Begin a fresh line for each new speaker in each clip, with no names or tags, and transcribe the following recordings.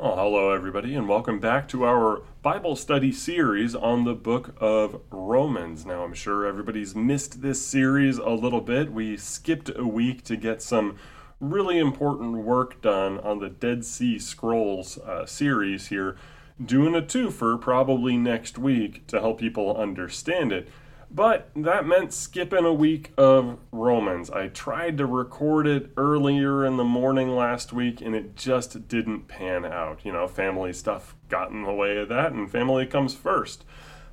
Well, hello, everybody, and welcome back to our Bible study series on the book of Romans. Now, I'm sure everybody's missed this series a little bit. We skipped a week to get some really important work done on the Dead Sea Scrolls uh, series here, doing a twofer probably next week to help people understand it. But that meant skipping a week of Romans. I tried to record it earlier in the morning last week and it just didn't pan out. You know, family stuff got in the way of that and family comes first.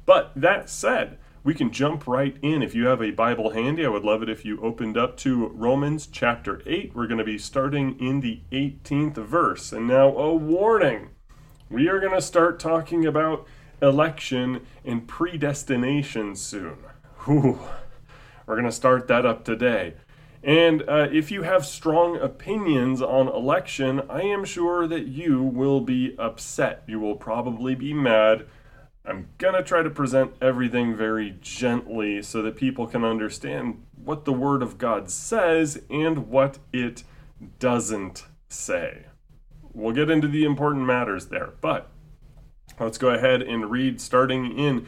But that said, we can jump right in. If you have a Bible handy, I would love it if you opened up to Romans chapter 8. We're going to be starting in the 18th verse. And now, a warning we are going to start talking about election and predestination soon. Whew. We're going to start that up today. And uh, if you have strong opinions on election, I am sure that you will be upset. You will probably be mad. I'm going to try to present everything very gently so that people can understand what the Word of God says and what it doesn't say. We'll get into the important matters there, but let's go ahead and read starting in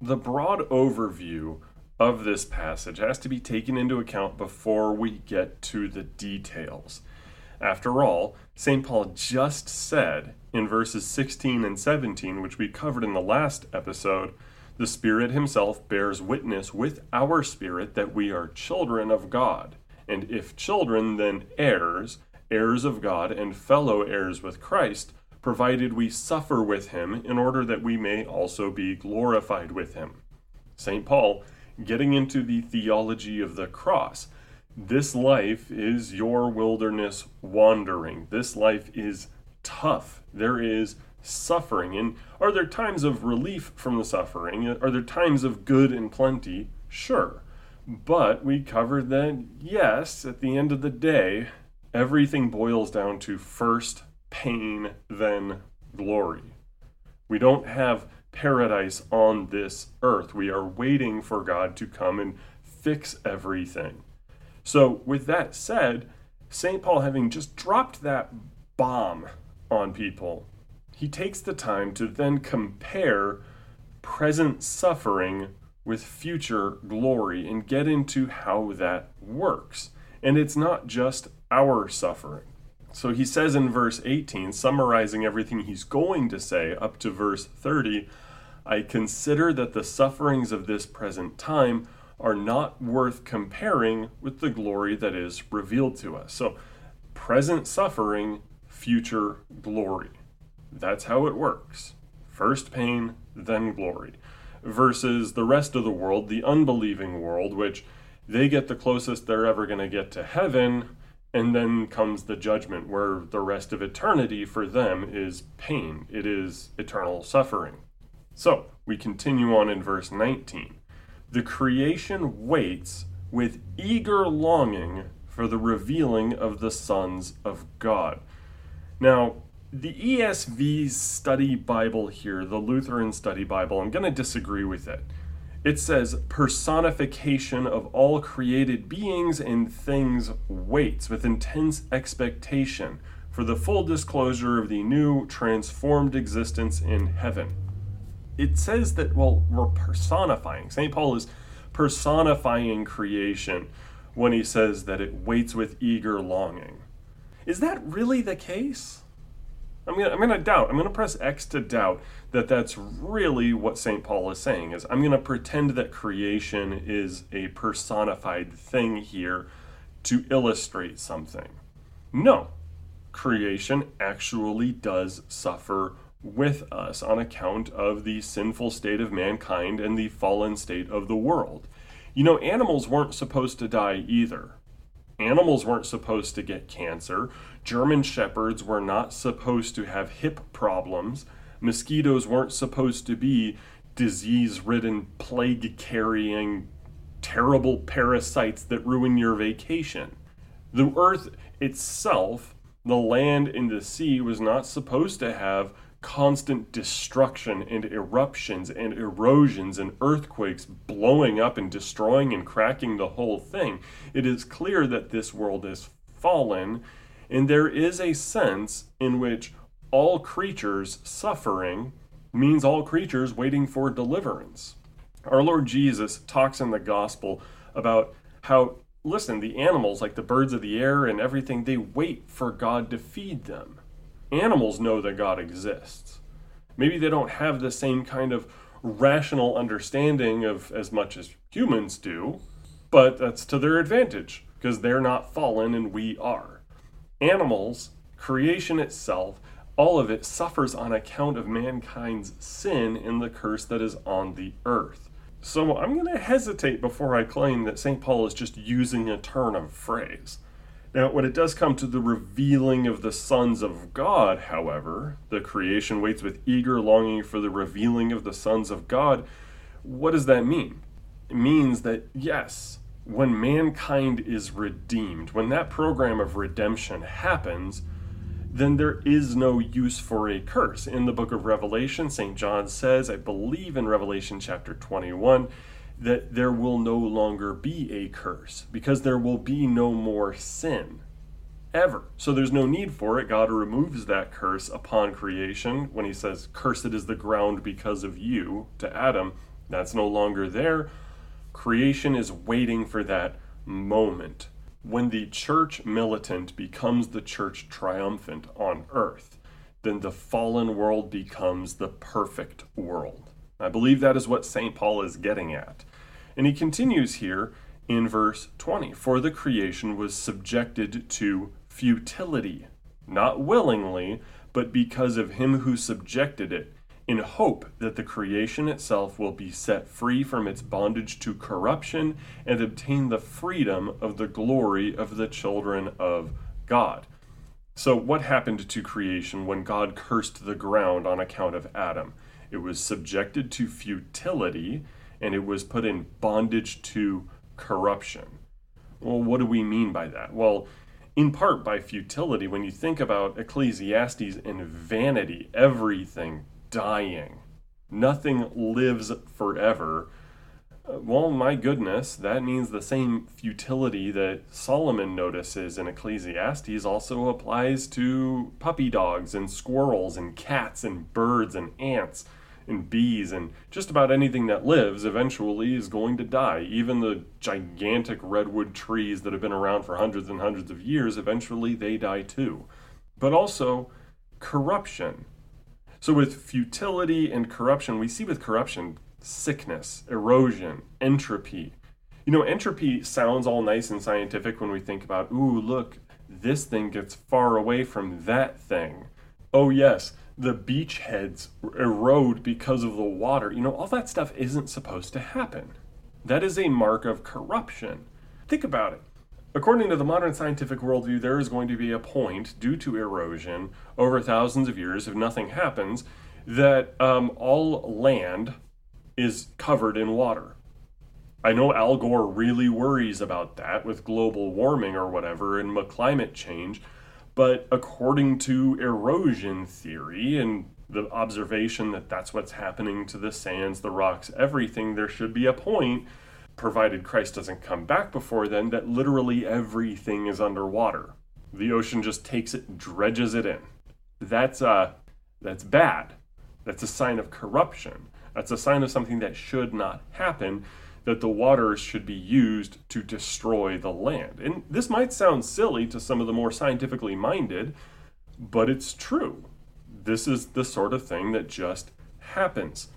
the broad overview of this passage has to be taken into account before we get to the details. After all, St. Paul just said in verses 16 and 17, which we covered in the last episode, the Spirit Himself bears witness with our spirit that we are children of God. And if children, then heirs, heirs of God, and fellow heirs with Christ, provided we suffer with Him in order that we may also be glorified with Him. St. Paul, getting into the theology of the cross, this life is your wilderness wandering. This life is tough. There is suffering. And are there times of relief from the suffering? Are there times of good and plenty? Sure. But we covered that, yes, at the end of the day, everything boils down to first pain, then glory. We don't have paradise on this earth. We are waiting for God to come and fix everything. So, with that said, St. Paul, having just dropped that bomb on people, he takes the time to then compare present suffering with future glory and get into how that works. And it's not just our suffering. So he says in verse 18, summarizing everything he's going to say up to verse 30, I consider that the sufferings of this present time are not worth comparing with the glory that is revealed to us. So, present suffering, future glory. That's how it works. First pain, then glory. Versus the rest of the world, the unbelieving world, which they get the closest they're ever going to get to heaven, and then comes the judgment, where the rest of eternity for them is pain. It is eternal suffering. So, we continue on in verse 19. The creation waits with eager longing for the revealing of the sons of God. Now, the ESV study Bible here, the Lutheran study Bible, I'm going to disagree with it. It says personification of all created beings and things waits with intense expectation for the full disclosure of the new transformed existence in heaven. It says that, well, we're personifying. St. Paul is personifying creation when he says that it waits with eager longing. Is that really the case? I'm I'm gonna doubt. I'm gonna press X to doubt that that's really what St. Paul is saying. Is I'm gonna pretend that creation is a personified thing here to illustrate something. No, creation actually does suffer with us on account of the sinful state of mankind and the fallen state of the world. You know, animals weren't supposed to die either. Animals weren't supposed to get cancer. German shepherds were not supposed to have hip problems. Mosquitoes weren't supposed to be disease ridden, plague carrying, terrible parasites that ruin your vacation. The earth itself, the land and the sea, was not supposed to have constant destruction and eruptions and erosions and earthquakes blowing up and destroying and cracking the whole thing. It is clear that this world is fallen, and there is a sense in which all creatures suffering means all creatures waiting for deliverance. Our Lord Jesus talks in the gospel about how, listen, the animals, like the birds of the air and everything, they wait for God to feed them animals know that God exists. Maybe they don't have the same kind of rational understanding of as much as humans do, but that's to their advantage because they're not fallen and we are. Animals, creation itself, all of it suffers on account of mankind's sin and the curse that is on the earth. So I'm going to hesitate before I claim that St. Paul is just using a turn of phrase. Now, when it does come to the revealing of the sons of God, however, the creation waits with eager longing for the revealing of the sons of God. What does that mean? It means that, yes, when mankind is redeemed, when that program of redemption happens, then there is no use for a curse. In the book of Revelation, St. John says, I believe in Revelation chapter 21, that there will no longer be a curse because there will be no more sin ever. So there's no need for it. God removes that curse upon creation when he says, Cursed is the ground because of you to Adam. That's no longer there. Creation is waiting for that moment when the church militant becomes the church triumphant on earth. Then the fallen world becomes the perfect world. I believe that is what St. Paul is getting at. And he continues here in verse 20 For the creation was subjected to futility, not willingly, but because of him who subjected it, in hope that the creation itself will be set free from its bondage to corruption and obtain the freedom of the glory of the children of God. So, what happened to creation when God cursed the ground on account of Adam? It was subjected to futility and it was put in bondage to corruption. Well, what do we mean by that? Well, in part by futility, when you think about Ecclesiastes and vanity, everything dying, nothing lives forever. Uh, well, my goodness, that means the same futility that Solomon notices in Ecclesiastes also applies to puppy dogs and squirrels and cats and birds and ants and bees and just about anything that lives eventually is going to die. Even the gigantic redwood trees that have been around for hundreds and hundreds of years, eventually they die too. But also corruption. So, with futility and corruption, we see with corruption sickness, erosion, entropy. You know, entropy sounds all nice and scientific when we think about, ooh, look, this thing gets far away from that thing. Oh, yes, the beachheads erode because of the water. You know, all that stuff isn't supposed to happen. That is a mark of corruption. Think about it. According to the modern scientific worldview, there is going to be a point due to erosion over thousands of years, if nothing happens, that um, all land is covered in water. I know Al Gore really worries about that with global warming or whatever and climate change, but according to erosion theory and the observation that that's what's happening to the sands, the rocks, everything, there should be a point provided Christ doesn't come back before then, that literally everything is underwater. The ocean just takes it, dredges it in. That's uh, that's bad. That's a sign of corruption. That's a sign of something that should not happen. That the waters should be used to destroy the land. And this might sound silly to some of the more scientifically minded, but it's true. This is the sort of thing that just happens.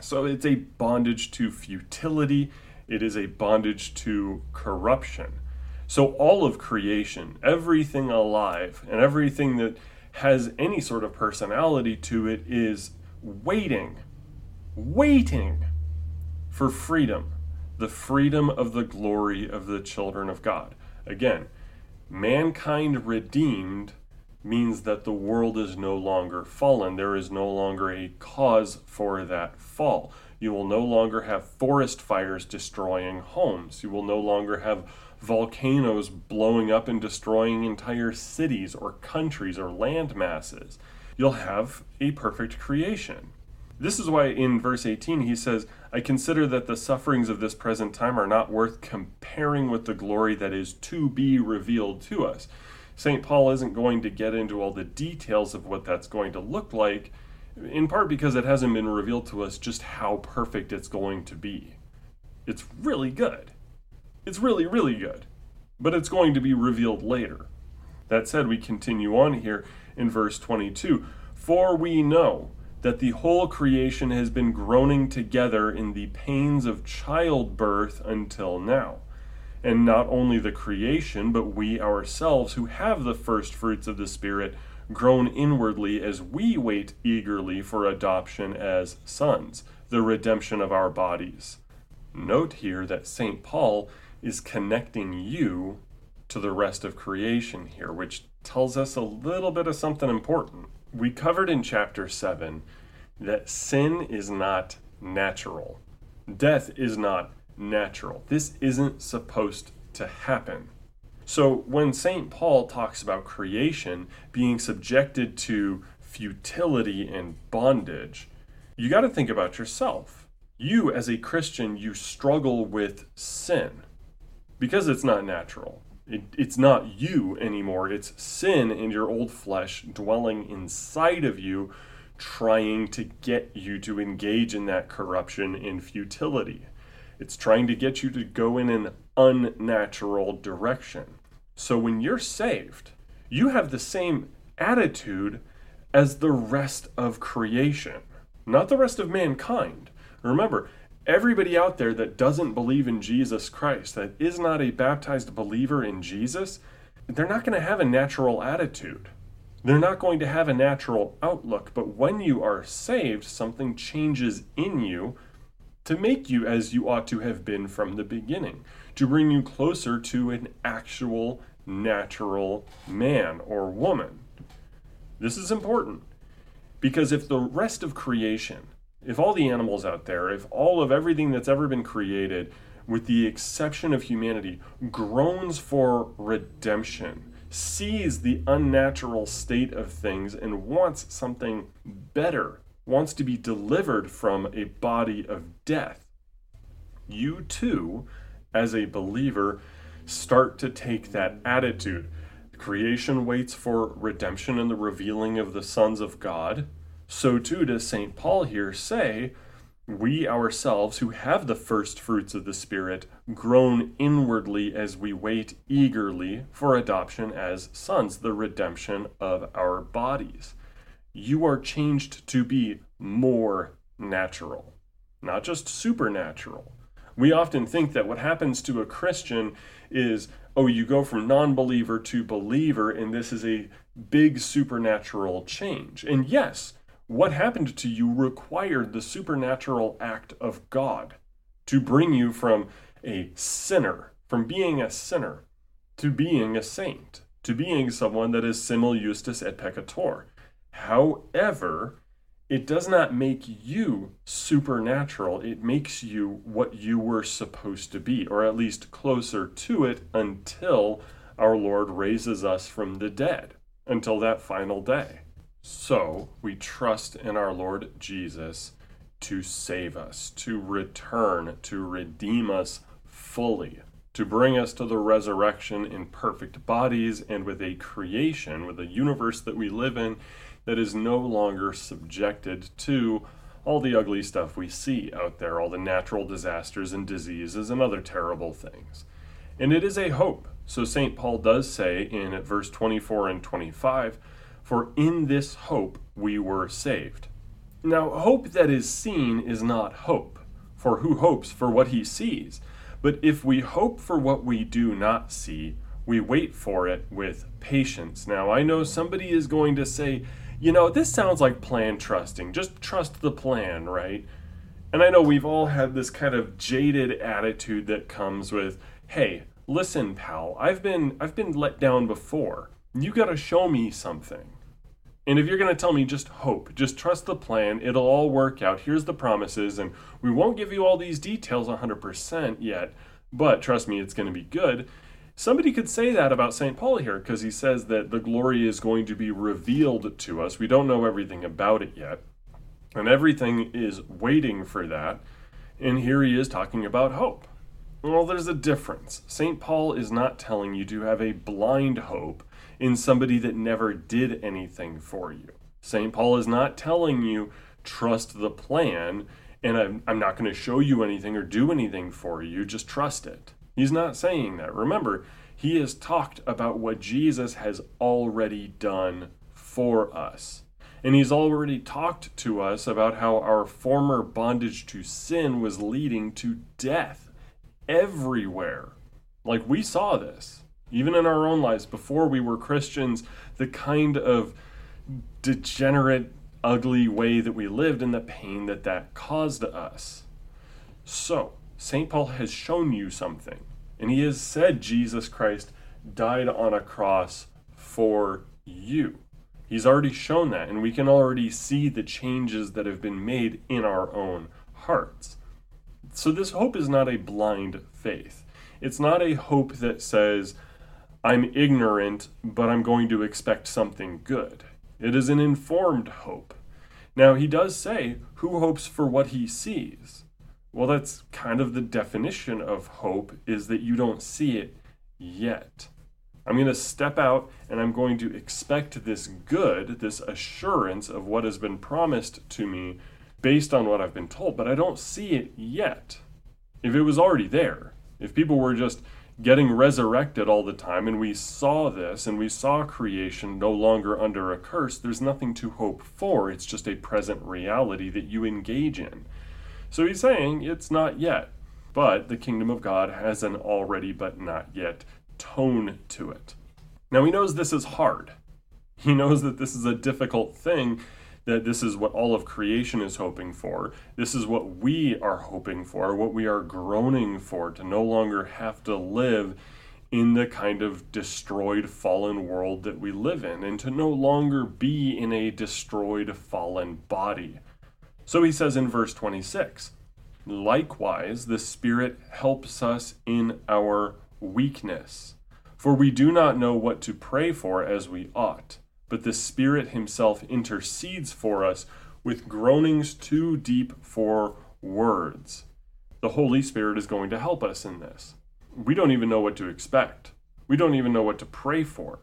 So it's a bondage to futility it is a bondage to corruption. So, all of creation, everything alive, and everything that has any sort of personality to it is waiting, waiting for freedom, the freedom of the glory of the children of God. Again, mankind redeemed means that the world is no longer fallen. There is no longer a cause for that fall. You will no longer have forest fires destroying homes. You will no longer have volcanoes blowing up and destroying entire cities or countries or land masses. You'll have a perfect creation. This is why in verse 18 he says, I consider that the sufferings of this present time are not worth comparing with the glory that is to be revealed to us. St. Paul isn't going to get into all the details of what that's going to look like in part because it hasn't been revealed to us just how perfect it's going to be. It's really good. It's really, really good. But it's going to be revealed later. That said, we continue on here in verse 22 For we know that the whole creation has been groaning together in the pains of childbirth until now. And not only the creation, but we ourselves who have the first fruits of the Spirit groan inwardly as we wait eagerly for adoption as sons, the redemption of our bodies. Note here that St. Paul is connecting you to the rest of creation here, which tells us a little bit of something important. We covered in chapter 7 that sin is not natural, death is not natural. This isn't supposed to happen. So when St. Paul talks about creation being subjected to futility and bondage, you got to think about yourself. You, as a Christian, you struggle with sin because it's not natural. It, it's not you anymore. It's sin in your old flesh dwelling inside of you, trying to get you to engage in that corruption and futility. It's trying to get you to go in an unnatural direction. So when you're saved, you have the same attitude as the rest of creation, not the rest of mankind. Remember, everybody out there that doesn't believe in Jesus Christ, that is not a baptized believer in Jesus, they're not going to have a natural attitude. They're not going to have a natural outlook. But when you are saved, something changes in you to make you as you ought to have been from the beginning, to bring you closer to an actual natural man or woman. This is important because if the rest of creation, if all the animals out there, if all of everything that's ever been created, with the exception of humanity, groans for redemption, sees the unnatural state of things, and wants something better, wants to be delivered from a body of death, you too, as a believer, start to take that attitude. Creation waits for redemption and the revealing of the sons of God. So too does St. Paul here say, we ourselves who have the first fruits of the Spirit groan inwardly as we wait eagerly for adoption as sons, the redemption of our bodies. You are changed to be more natural, not just supernatural. We often think that what happens to a Christian is, oh, you go from non believer to believer, and this is a big supernatural change. And yes, what happened to you required the supernatural act of God to bring you from a sinner, from being a sinner, to being a saint, to being someone that is simul justus et peccator. However, it does not make you supernatural. It makes you what you were supposed to be, or at least closer to it until our Lord raises us from the dead, until that final day. So we trust in our Lord Jesus to save us, to return, to redeem us fully, to bring us to the resurrection in perfect bodies and with a creation, with a universe that we live in that is no longer subjected to all the ugly stuff we see out there, all the natural disasters and diseases and other terrible things. And it is a hope. So St. Paul does say in verse 24 and 25, For in this hope we were saved. Now, hope that is seen is not hope, for who hopes for what he sees? But if we hope for what we do not see, we wait for it with patience. Now, I know somebody is going to say, you know, this sounds like plan trusting. Just trust the plan, right? And I know we've all had this kind of jaded attitude that comes with, hey, listen, pal, I've been I've been let down before. You got to show me something. And if you're to tell me just hope, just trust the plan, it'll all work out. Here's the promises and we won't give you all these details 100% yet, but trust me, it's to be good Somebody could say that about St. Paul here because he says that the glory is going to be revealed to us. We don't know everything about it yet, and everything is waiting for that. And here he is talking about hope. Well, there's a difference. St. Paul is not telling you to have a blind hope in somebody that never did anything for you. St. Paul is not telling you trust the plan and I'm, I'm not going to show you anything or do anything for you, just trust it. He's not saying that. Remember, he has talked about what Jesus has already done for us. And he's already talked to us about how our former bondage to sin was leading to death everywhere. Like we saw this, even in our own lives before we were Christians, the kind of degenerate, ugly way that we lived and the pain that that caused us. So, St. Paul has shown you something. And he has said Jesus Christ died on a cross for you. He's already shown that, and we can already see the changes that have been made in our own hearts. So, this hope is not a blind faith. It's not a hope that says, I'm ignorant, but I'm going to expect something good. It is an informed hope. Now, he does say, Who hopes for what he sees? Well, that's kind of the definition of hope is that you don't see it yet. I'm going to step out and I'm going to expect this good, this assurance of what has been promised to me based on what I've been told, but I don't see it yet. If it was already there, if people were just getting resurrected all the time and we saw this and we saw creation no longer under a curse, there's nothing to hope for. It's just a present reality that you engage in. So he's saying it's not yet, but the kingdom of God has an already but not yet tone to it. Now he knows this is hard. He knows that this is a difficult thing, that this is what all of creation is hoping for. This is what we are hoping for, what we are groaning for, to no longer have to live in the kind of destroyed, fallen world that we live in, and to no longer be in a destroyed, fallen body. So he says in verse 26 Likewise, the Spirit helps us in our weakness. For we do not know what to pray for as we ought, but the Spirit Himself intercedes for us with groanings too deep for words. The Holy Spirit is going to help us in this. We don't even know what to expect, we don't even know what to pray for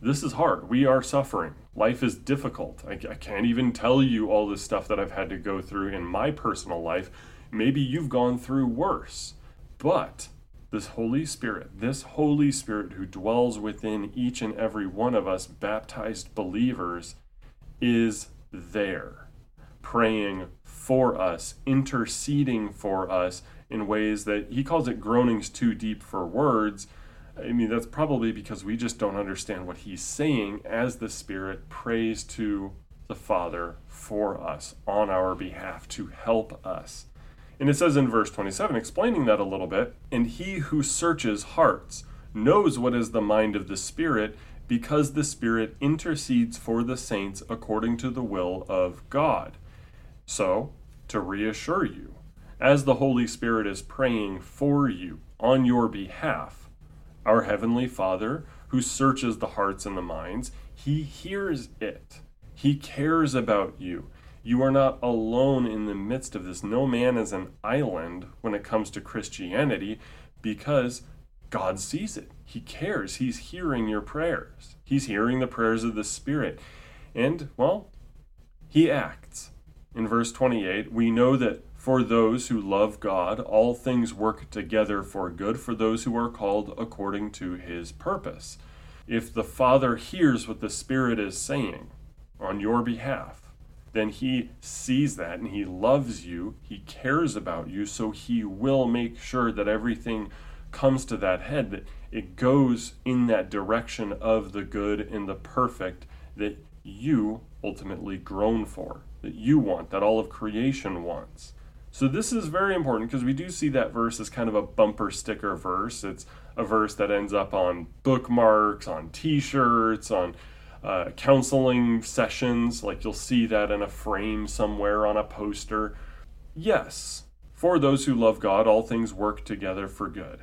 this is hard. We are suffering. Life is difficult. I, I, can't even tell you all the stuff that I've had to go through in my personal life. Maybe you've gone through worse. But this Holy Spirit, this Holy Spirit who dwells within each and every one of us baptized believers, is there, praying for us, interceding for us in ways that he calls it groanings too deep for words I mean, that's probably because we just don't understand what he's saying as the Spirit prays to the Father for us on our behalf to help us. And it says in verse 27, explaining that a little bit, and he who searches hearts knows what is the mind of the Spirit because the Spirit intercedes for the saints according to the will of God. So, to reassure you, as the Holy Spirit is praying for you on your behalf, our Heavenly Father, who searches the hearts and the minds, He hears it. He cares about you. You are not alone in the midst of this. No man is an island when it comes to Christianity because God sees it. He cares. He's hearing your prayers. He's hearing the prayers of the Spirit. And, well, He acts. In verse 28, we know that for those who love God, all things work together for good for those who are called according to His purpose. If the Father hears what the Spirit is saying on your behalf, then he sees that and he loves you, he cares about you, so he will make sure that everything comes to that head, that it goes in that direction of the good and the perfect that you ultimately groan for, that you want, that all of creation wants. So this is very important because we do see that verse as kind of a bumper sticker verse. It's a verse that ends up on bookmarks, on t-shirts, on uh, counseling sessions. Like you'll see that in a frame somewhere on a poster. Yes, for those who love God, all things work together for good.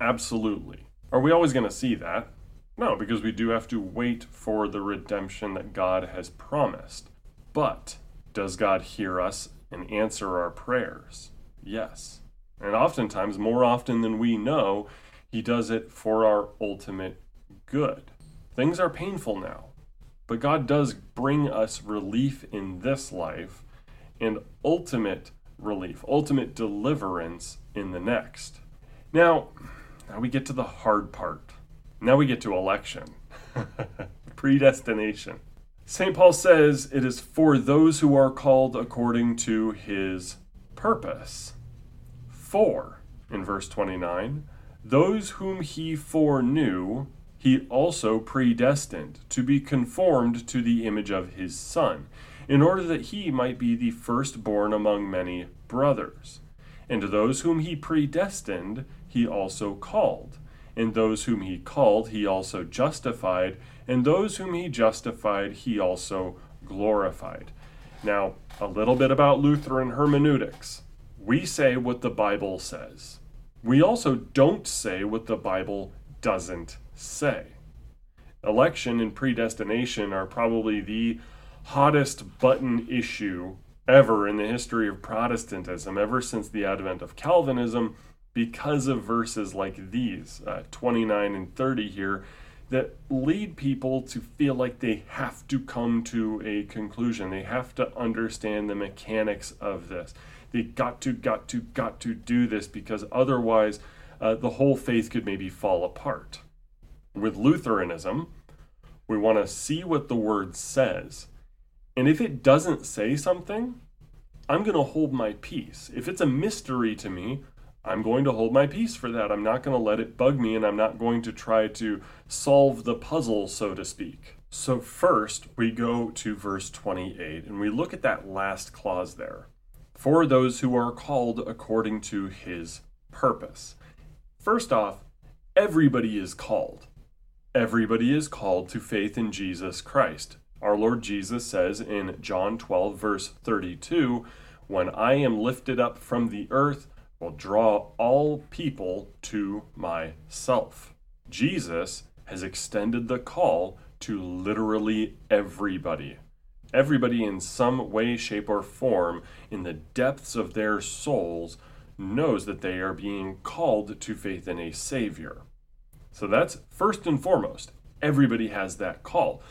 Absolutely. Are we always going to see that? No, because we do have to wait for the redemption that God has promised. But does God hear us and answer our prayers? Yes. And oftentimes, more often than we know, He does it for our ultimate good. Things are painful now, but God does bring us relief in this life and ultimate relief, ultimate deliverance in the next. Now, now we get to the hard part. Now we get to election, predestination. St. Paul says it is for those who are called according to his purpose. For, in verse 29, those whom he foreknew, he also predestined to be conformed to the image of his Son, in order that he might be the firstborn among many brothers. And those whom he predestined, he also called. And those whom he called, he also justified. And those whom he justified, he also glorified. Now, a little bit about Lutheran hermeneutics. We say what the Bible says. We also don't say what the Bible doesn't say. Election and predestination are probably the hottest button issue ever in the history of Protestantism, ever since the advent of Calvinism because of verses like these, uh, 29 and 30 here, that lead people to feel like they have to come to a conclusion. They have to understand the mechanics of this. They got to, got to, got to do this because otherwise uh, the whole faith could maybe fall apart. With Lutheranism, we want to see what the word says. And if it doesn't say something, I'm going to hold my peace. If it's a mystery to me, I'm going to hold my peace for that. I'm not going to let it bug me and I'm not going to try to solve the puzzle, so to speak. So, first, we go to verse 28 and we look at that last clause there. For those who are called according to his purpose. First off, everybody is called. Everybody is called to faith in Jesus Christ. Our Lord Jesus says in John 12, verse 32, When I am lifted up from the earth, will draw all people to myself. Jesus has extended the call to literally everybody. Everybody, in some way, shape, or form, in the depths of their souls, knows that they are being called to faith in a Savior. So that's first and foremost. Everybody has that call.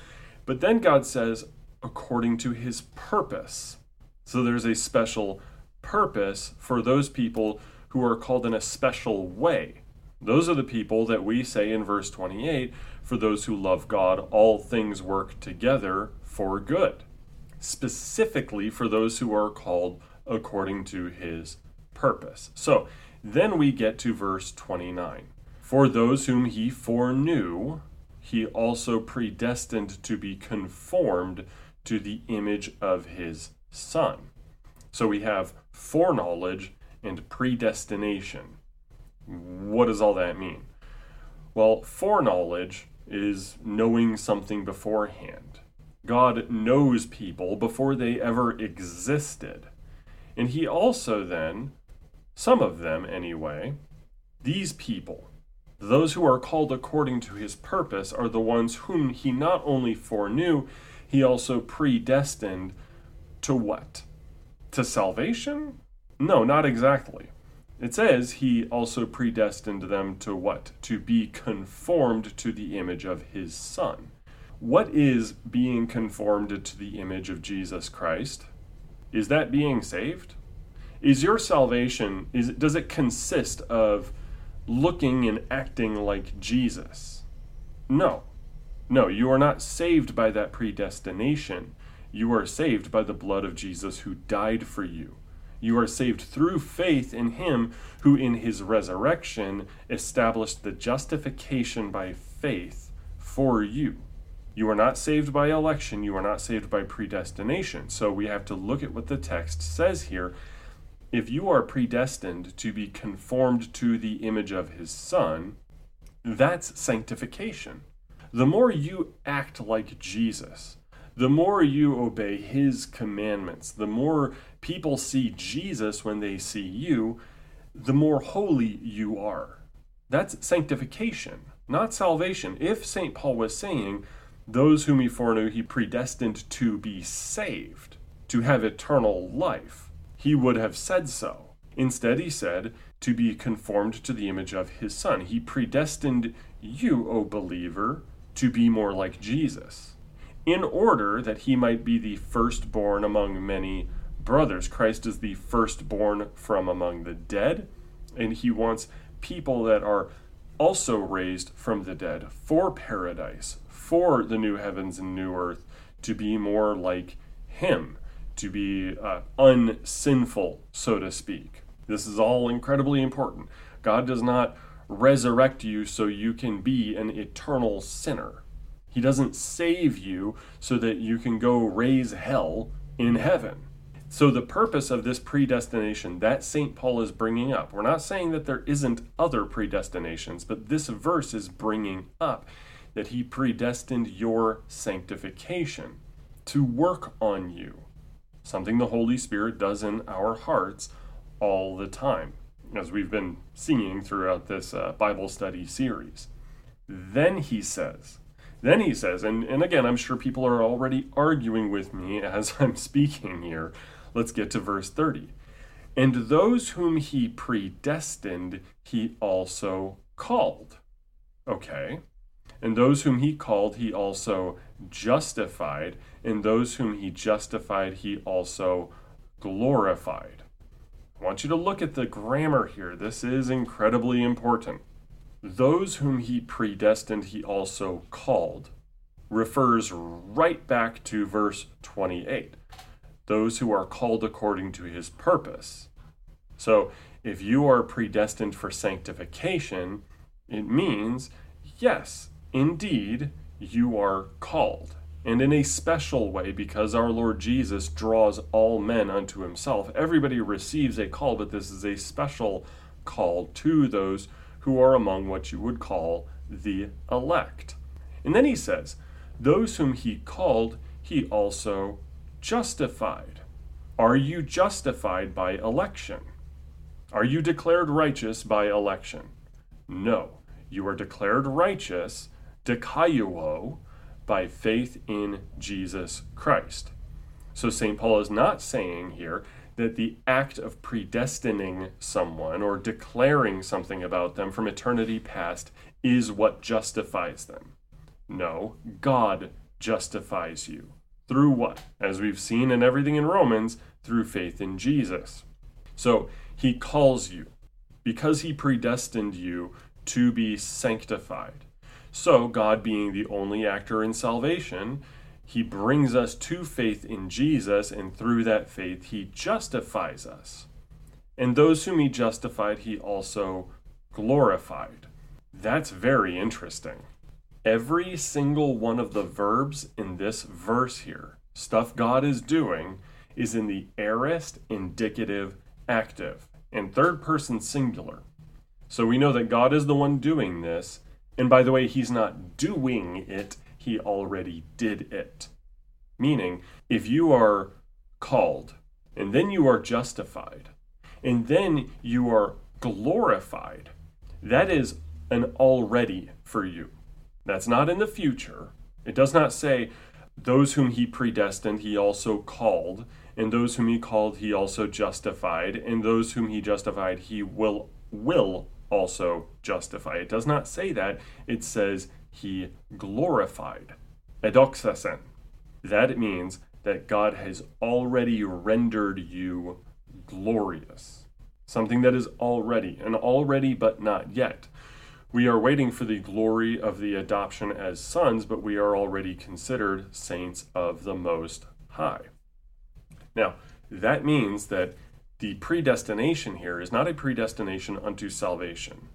But then God says, according to his purpose. So there's a special purpose for those people who are called in a special way. Those are the people that we say in verse 28 for those who love God, all things work together for good. Specifically for those who are called according to his purpose. So then we get to verse 29. For those whom he foreknew, he also predestined to be conformed to the image of his Son. So we have foreknowledge and predestination. What does all that mean? Well, foreknowledge is knowing something beforehand. God knows people before they ever existed. And he also then, some of them anyway, these people, those who are called according to his purpose, are the ones whom he not only foreknew, he also predestined to what? To salvation? No, not exactly. It says he also predestined them to what? To be conformed to the image of his Son. What is being conformed to the image of Jesus Christ? Is that being saved? Is your salvation is does it consist of looking and acting like Jesus? No. No, you are not saved by that predestination. You are saved by the blood of Jesus who died for you. You are saved through faith in him who, in his resurrection, established the justification by faith for you. You are not saved by election, you are not saved by predestination. So we have to look at what the text says here. If you are predestined to be conformed to the image of his Son, that's sanctification. The more you act like Jesus, the more you obey his commandments, the more people see Jesus when they see you, the more holy you are. That's sanctification, not salvation. If St. Paul was saying, those whom he foreknew, he predestined to be saved, to have eternal life, he would have said so. Instead, he said, to be conformed to the image of his Son. He predestined you, O believer, to be more like Jesus in order that he might be the firstborn among many brothers. Christ is the firstborn from among the dead, and he wants people that are also raised from the dead for paradise, for the new heavens and new earth, to be more like him, to be uh, unsinful, so to speak. This is all incredibly important. God does not resurrect you so you can be an eternal sinner. He doesn't save you so that you can go raise hell in heaven. So, the purpose of this predestination that St. Paul is bringing up, we're not saying that there isn't other predestinations, but this verse is bringing up that he predestined your sanctification to work on you, something the Holy Spirit does in our hearts all the time, as we've been seeing throughout this uh, Bible study series. Then he says, then he says, and, and again, I'm sure people are already arguing with me as I'm speaking here. Let's get to verse 30. And those whom he predestined, he also called. Okay. And those whom he called, he also justified. And those whom he justified, he also glorified. I want you to look at the grammar here. This is incredibly important. Those whom he predestined, he also called, refers right back to verse 28. Those who are called according to his purpose. So, if you are predestined for sanctification, it means, yes, indeed, you are called. And in a special way, because our Lord Jesus draws all men unto himself. Everybody receives a call, but this is a special call to those who are among what you would call the elect. And then he says, Those whom he called, he also justified. Are you justified by election? Are you declared righteous by election? No. You are declared righteous, dikaiouo, by faith in Jesus Christ. So St. Paul is not saying here that the act of predestining someone or declaring something about them from eternity past is what justifies them. No, God justifies you. Through what? As we've seen in everything in Romans, through faith in Jesus. So he calls you because he predestined you to be sanctified. So, God being the only actor in salvation, he brings us to faith in Jesus, and through that faith, he justifies us. And those whom he justified, he also glorified. That's very interesting. Every single one of the verbs in this verse here, stuff God is doing, is in the aorist indicative active and third person singular. So we know that God is the one doing this. And by the way, He's not doing it, He already did it. Meaning, if you are called, and then you are justified, and then you are glorified, that is an already for you. That's not in the future. It does not say, those whom he predestined, he also called, and those whom he called, he also justified, and those whom he justified, he will will also justify. It does not say that. It says he glorified. Edoxasen. That means that God has already rendered you glorious. Something that is already, and already but not yet. We are waiting for the glory of the adoption as sons, but we are already considered saints of the Most High. Now, that means that the predestination here is not a predestination unto salvation.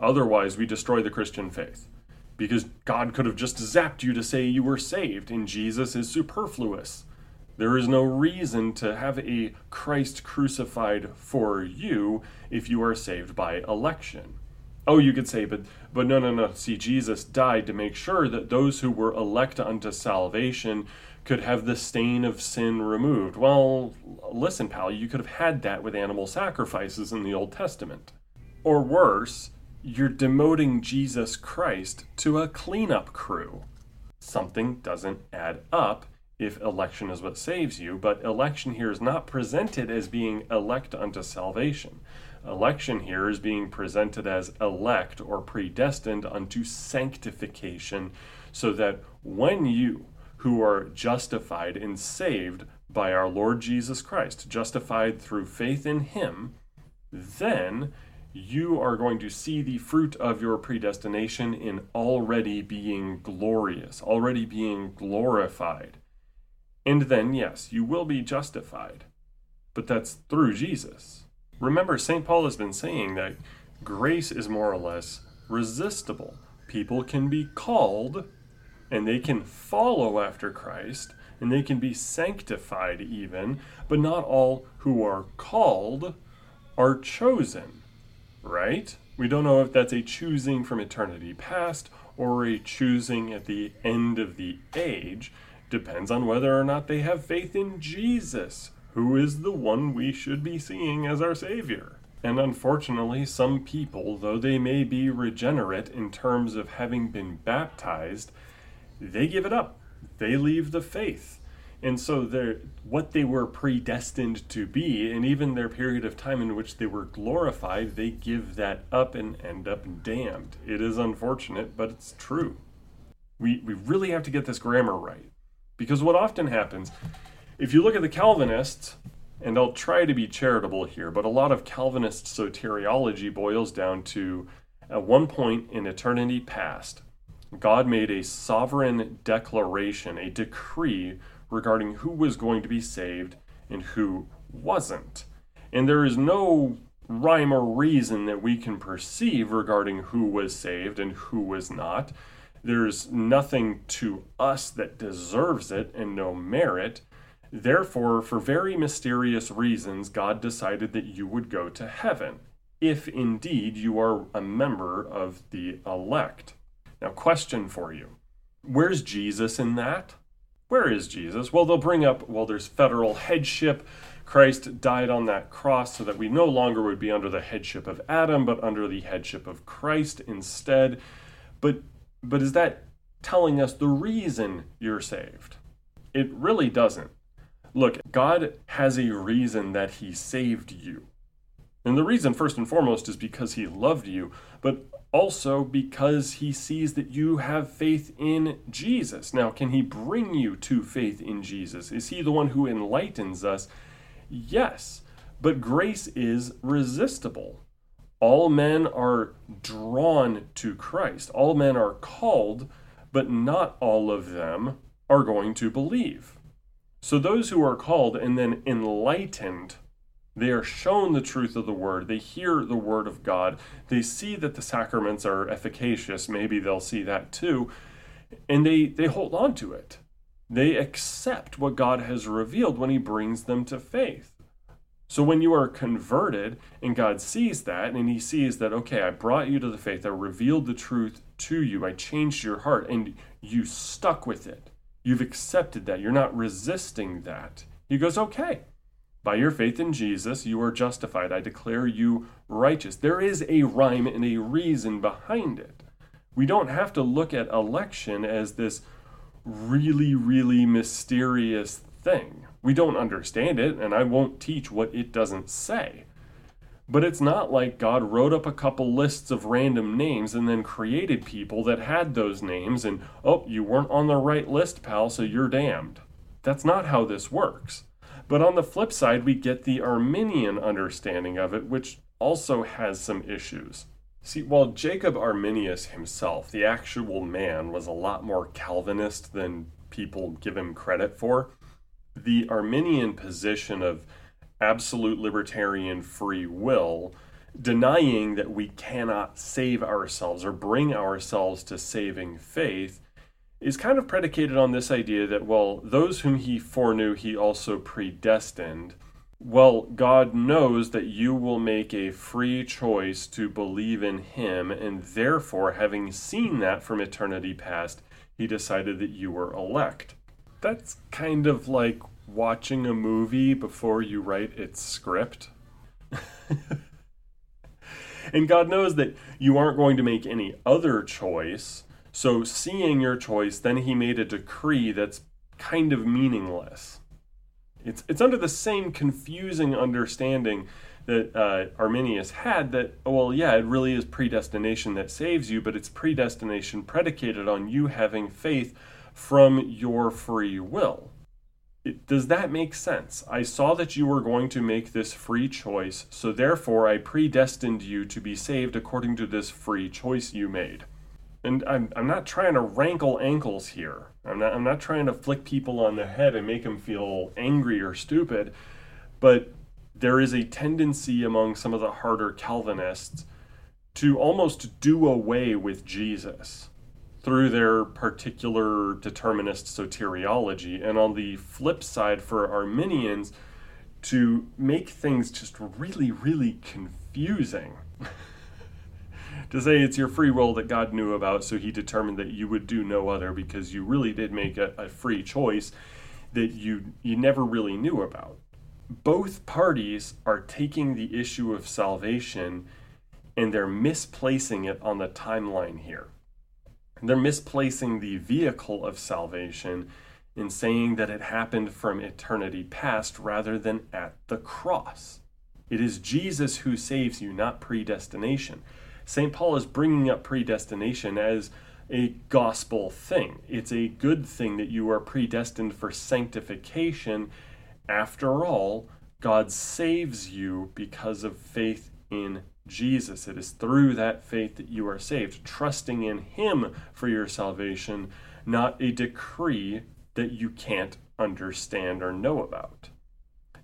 Otherwise, we destroy the Christian faith. Because God could have just zapped you to say you were saved, and Jesus is superfluous. There is no reason to have a Christ crucified for you if you are saved by election. Oh, you could say, but but no, no, no. See, Jesus died to make sure that those who were elect unto salvation could have the stain of sin removed. Well, listen, pal, you could have had that with animal sacrifices in the Old Testament. Or worse, you're demoting Jesus Christ to a cleanup crew. Something doesn't add up if election is what saves you, but election here is not presented as being elect unto salvation. Election here is being presented as elect or predestined unto sanctification, so that when you, who are justified and saved by our Lord Jesus Christ, justified through faith in Him, then you are going to see the fruit of your predestination in already being glorious, already being glorified. And then, yes, you will be justified, but that's through Jesus. Remember, St. Paul has been saying that grace is more or less resistible. People can be called and they can follow after Christ and they can be sanctified even, but not all who are called are chosen, right? We don't know if that's a choosing from eternity past or a choosing at the end of the age. Depends on whether or not they have faith in Jesus, who is the one we should be seeing as our Savior. And unfortunately, some people, though they may be regenerate in terms of having been baptized, they give it up. They leave the faith. And so they're, what they were predestined to be, and even their period of time in which they were glorified, they give that up and end up damned. It is unfortunate, but it's true. We, we really have to get this grammar right. Because what often happens, if you look at the Calvinists, and I'll try to be charitable here, but a lot of Calvinist soteriology boils down to at one point in eternity past, God made a sovereign declaration, a decree regarding who was going to be saved and who wasn't. And there is no rhyme or reason that we can perceive regarding who was saved and who was not. There's nothing to us that deserves it and no merit. Therefore, for very mysterious reasons, God decided that you would go to heaven, if indeed you are a member of the elect. Now, question for you Where's Jesus in that? Where is Jesus? Well, they'll bring up, well, there's federal headship. Christ died on that cross so that we no longer would be under the headship of Adam, but under the headship of Christ instead. But but is that telling us the reason you're saved? It really doesn't. Look, God has a reason that he saved you. And the reason, first and foremost, is because he loved you, but also because he sees that you have faith in Jesus. Now, can he bring you to faith in Jesus? Is he the one who enlightens us? Yes, but grace is resistible. All men are drawn to Christ, all men are called, but not all of them are going to believe. So, those who are called and then enlightened They are shown the truth of the word. They hear the word of God. They see that the sacraments are efficacious. Maybe they'll see that too. And they, they hold on to it. They accept what God has revealed when He brings them to faith. So when you are converted and God sees that and He sees that, okay, I brought you to the faith, I revealed the truth to you, I changed your heart, and you stuck with it. You've accepted that. You're not resisting that. He goes, okay, by your faith in Jesus, you are justified. I declare you righteous. There is a rhyme and a reason behind it. We don't have to look at election as this really, really mysterious thing. We don't understand it, and I won't teach what it doesn't say. But it's not like God wrote up a couple lists of random names and then created people that had those names, and oh, you weren't on the right list, pal, so you're damned. That's not how this works. But on the flip side, we get the Arminian understanding of it, which also has some issues. See, while Jacob Arminius himself, the actual man, was a lot more Calvinist than people give him credit for, the Arminian position of absolute libertarian free will, denying that we cannot save ourselves or bring ourselves to saving faith, is kind of predicated on this idea that, well, those whom he foreknew, he also predestined. Well, God knows that you will make a free choice to believe in him, and therefore, having seen that from eternity past, he decided that you were elect. That's kind of like watching a movie before you write its script. and God knows that you aren't going to make any other choice so, seeing your choice, then he made a decree that's kind of meaningless. It's, it's under the same confusing understanding that uh, Arminius had that, oh, well, yeah, it really is predestination that saves you, but it's predestination predicated on you having faith from your free will. It, does that make sense? I saw that you were going to make this free choice, so therefore I predestined you to be saved according to this free choice you made and I'm, I'm not trying to rankle ankles here. I'm not, I'm not trying to flick people on the head and make them feel angry or stupid, but there is a tendency among some of the harder Calvinists to almost do away with Jesus through their particular determinist soteriology. And on the flip side, for Arminians, to make things just really, really confusing. to say it's your free will that God knew about, so he determined that you would do no other because you really did make a, a free choice that you you never really knew about. Both parties are taking the issue of salvation and they're misplacing it on the timeline here. They're misplacing the vehicle of salvation in saying that it happened from eternity past rather than at the cross. It is Jesus who saves you, not predestination. St. Paul is bringing up predestination as a gospel thing. It's a good thing that you are predestined for sanctification. After all, God saves you because of faith in Jesus. It is through that faith that you are saved, trusting in Him for your salvation, not a decree that you can't understand or know about.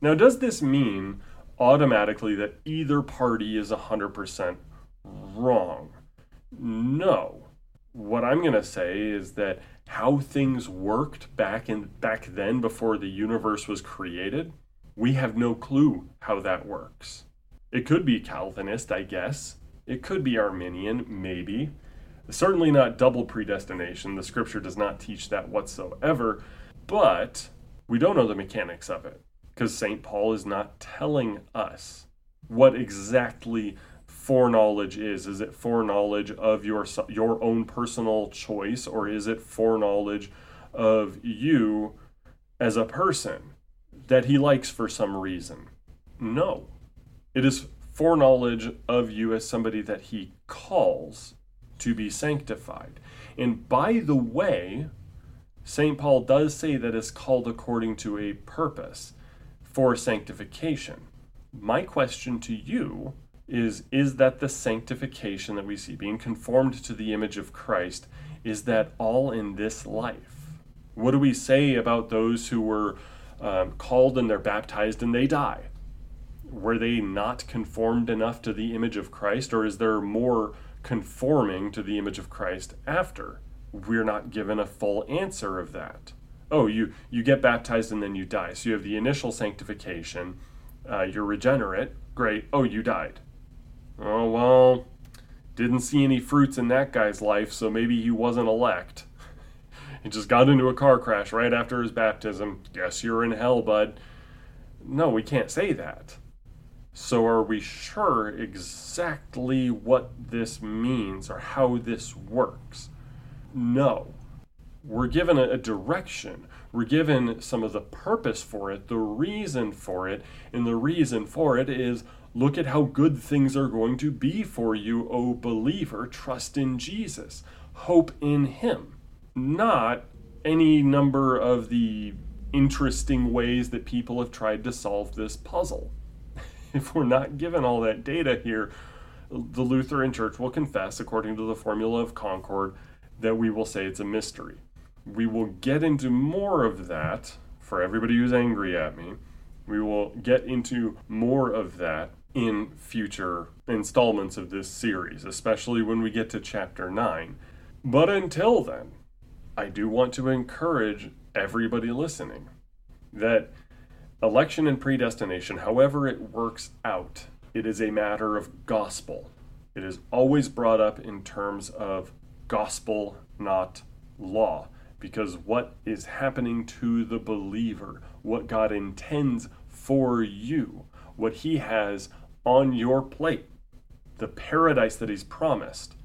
Now, does this mean automatically that either party is 100% wrong. No. What I'm going to say is that how things worked back in back then before the universe was created, we have no clue how that works. It could be Calvinist, I guess. It could be Arminian, maybe. Certainly not double predestination. The scripture does not teach that whatsoever, but we don't know the mechanics of it because St. Paul is not telling us what exactly foreknowledge is. Is it foreknowledge of your your own personal choice, or is it foreknowledge of you as a person that he likes for some reason? No, it is foreknowledge of you as somebody that he calls to be sanctified. And by the way, St. Paul does say that it's called according to a purpose for sanctification. My question to you is is that the sanctification that we see being conformed to the image of Christ is that all in this life what do we say about those who were um, called and they're baptized and they die Were they not conformed enough to the image of Christ, or is there more conforming to the image of Christ after? We're not given a full answer of that. Oh, you, you get baptized and then you die. So you have the initial sanctification, uh, you're regenerate, great. Oh, you died. Oh, well, didn't see any fruits in that guy's life, so maybe he wasn't elect. he just got into a car crash right after his baptism. Guess you're in hell, bud. No, we can't say that. So, are we sure exactly what this means or how this works? No. We're given a, direction. We're given some of the purpose for it, the reason for it, and the reason for it is look at how good things are going to be for you, O believer. Trust in Jesus, hope in Him, not any number of the interesting ways that people have tried to solve this puzzle. if we're not given all that data here, the Lutheran Church will confess, according to the formula of Concord, that we will say it's a mystery. We will get into more of that for everybody who's angry at me. We will get into more of that in future installments of this series, especially when we get to chapter 9. But until then, I do want to encourage everybody listening that election and predestination, however it works out, it is a matter of gospel. It is always brought up in terms of gospel, not law. Because what is happening to the believer, what God intends for you, what He has on your plate, the paradise that He's promised,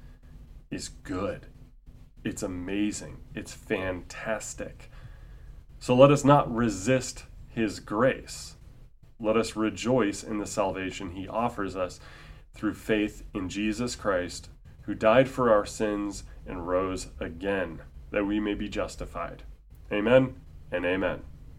is good. It's amazing. It's fantastic. So let us not resist His grace. Let us rejoice in the salvation He offers us through faith in Jesus Christ, who died for our sins and rose again, that we may be justified. Amen and amen.